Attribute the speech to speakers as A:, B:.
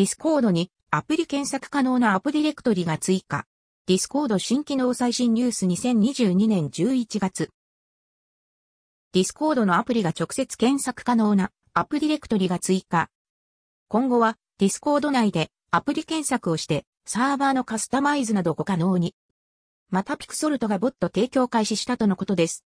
A: ディスコードにアプリ検索可能なアプリディレクトリが追加。ディスコード新機能最新ニュース2022年11月。ディスコードのアプリが直接検索可能なアプリディレクトリが追加。今後はディスコード内でアプリ検索をしてサーバーのカスタマイズなどが可能に。またピクソルトがボット提供開始したとのことです。